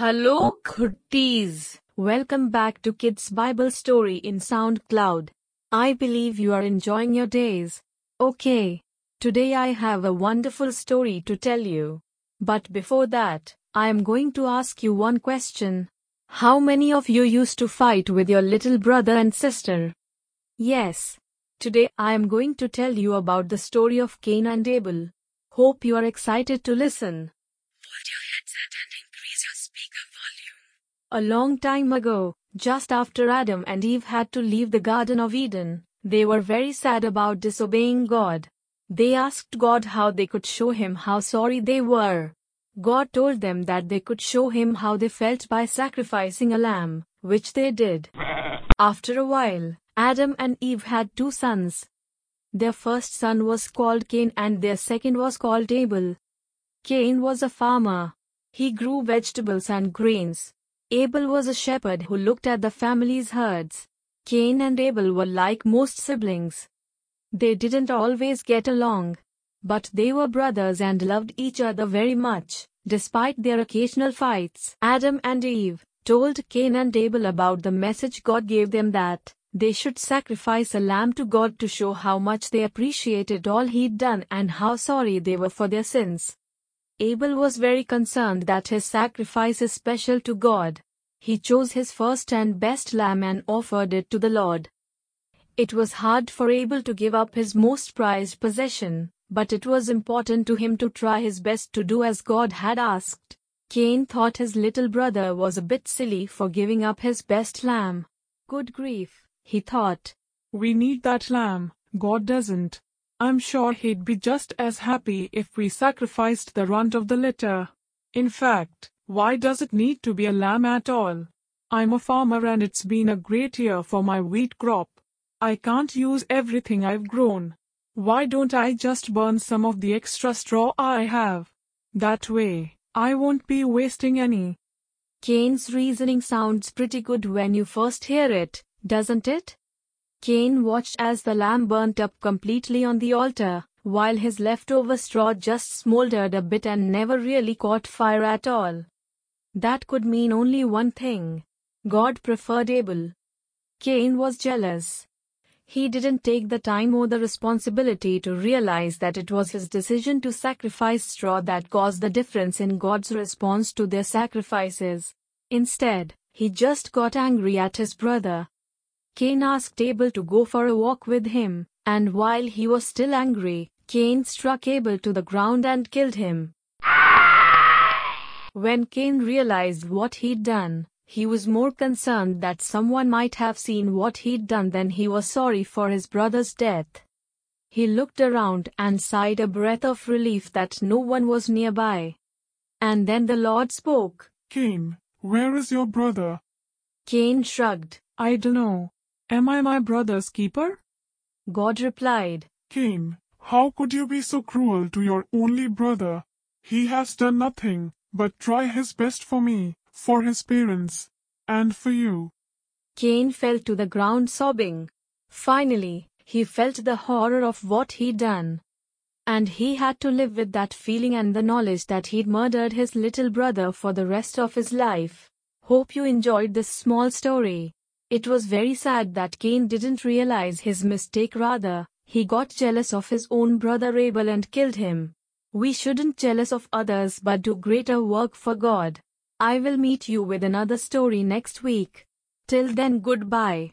Hello, Kutties. Welcome back to Kids Bible Story in SoundCloud. I believe you are enjoying your days. Okay. Today I have a wonderful story to tell you. But before that, I am going to ask you one question. How many of you used to fight with your little brother and sister? Yes. Today I am going to tell you about the story of Cain and Abel. Hope you are excited to listen. Hold your headset A long time ago, just after Adam and Eve had to leave the Garden of Eden, they were very sad about disobeying God. They asked God how they could show him how sorry they were. God told them that they could show him how they felt by sacrificing a lamb, which they did. After a while, Adam and Eve had two sons. Their first son was called Cain and their second was called Abel. Cain was a farmer. He grew vegetables and grains. Abel was a shepherd who looked at the family's herds. Cain and Abel were like most siblings. They didn't always get along. But they were brothers and loved each other very much, despite their occasional fights. Adam and Eve told Cain and Abel about the message God gave them that they should sacrifice a lamb to God to show how much they appreciated all he'd done and how sorry they were for their sins. Abel was very concerned that his sacrifice is special to God. He chose his first and best lamb and offered it to the Lord. It was hard for Abel to give up his most prized possession, but it was important to him to try his best to do as God had asked. Cain thought his little brother was a bit silly for giving up his best lamb. Good grief, he thought. We need that lamb, God doesn't. I'm sure he'd be just as happy if we sacrificed the runt of the litter. In fact, why does it need to be a lamb at all? I'm a farmer and it's been a great year for my wheat crop. I can't use everything I've grown. Why don't I just burn some of the extra straw I have? That way, I won't be wasting any. Cain's reasoning sounds pretty good when you first hear it, doesn't it? Cain watched as the lamb burnt up completely on the altar, while his leftover straw just smoldered a bit and never really caught fire at all. That could mean only one thing. God preferred Abel. Cain was jealous. He didn't take the time or the responsibility to realize that it was his decision to sacrifice straw that caused the difference in God's response to their sacrifices. Instead, he just got angry at his brother. Cain asked Abel to go for a walk with him, and while he was still angry, Cain struck Abel to the ground and killed him. When Cain realized what he'd done, he was more concerned that someone might have seen what he'd done than he was sorry for his brother's death. He looked around and sighed a breath of relief that no one was nearby. And then the Lord spoke. Cain, where is your brother? Cain shrugged. I dunno. Am I my brother's keeper? God replied. Cain, how could you be so cruel to your only brother? He has done nothing but try his best for me, for his parents, and for you. Cain fell to the ground sobbing. Finally, he felt the horror of what he'd done. And he had to live with that feeling and the knowledge that he'd murdered his little brother for the rest of his life. Hope you enjoyed this small story. It was very sad that Cain didn't realize his mistake rather, he got jealous of his own brother Abel and killed him. We shouldn't jealous of others but do greater work for God. I will meet you with another story next week. Till then goodbye.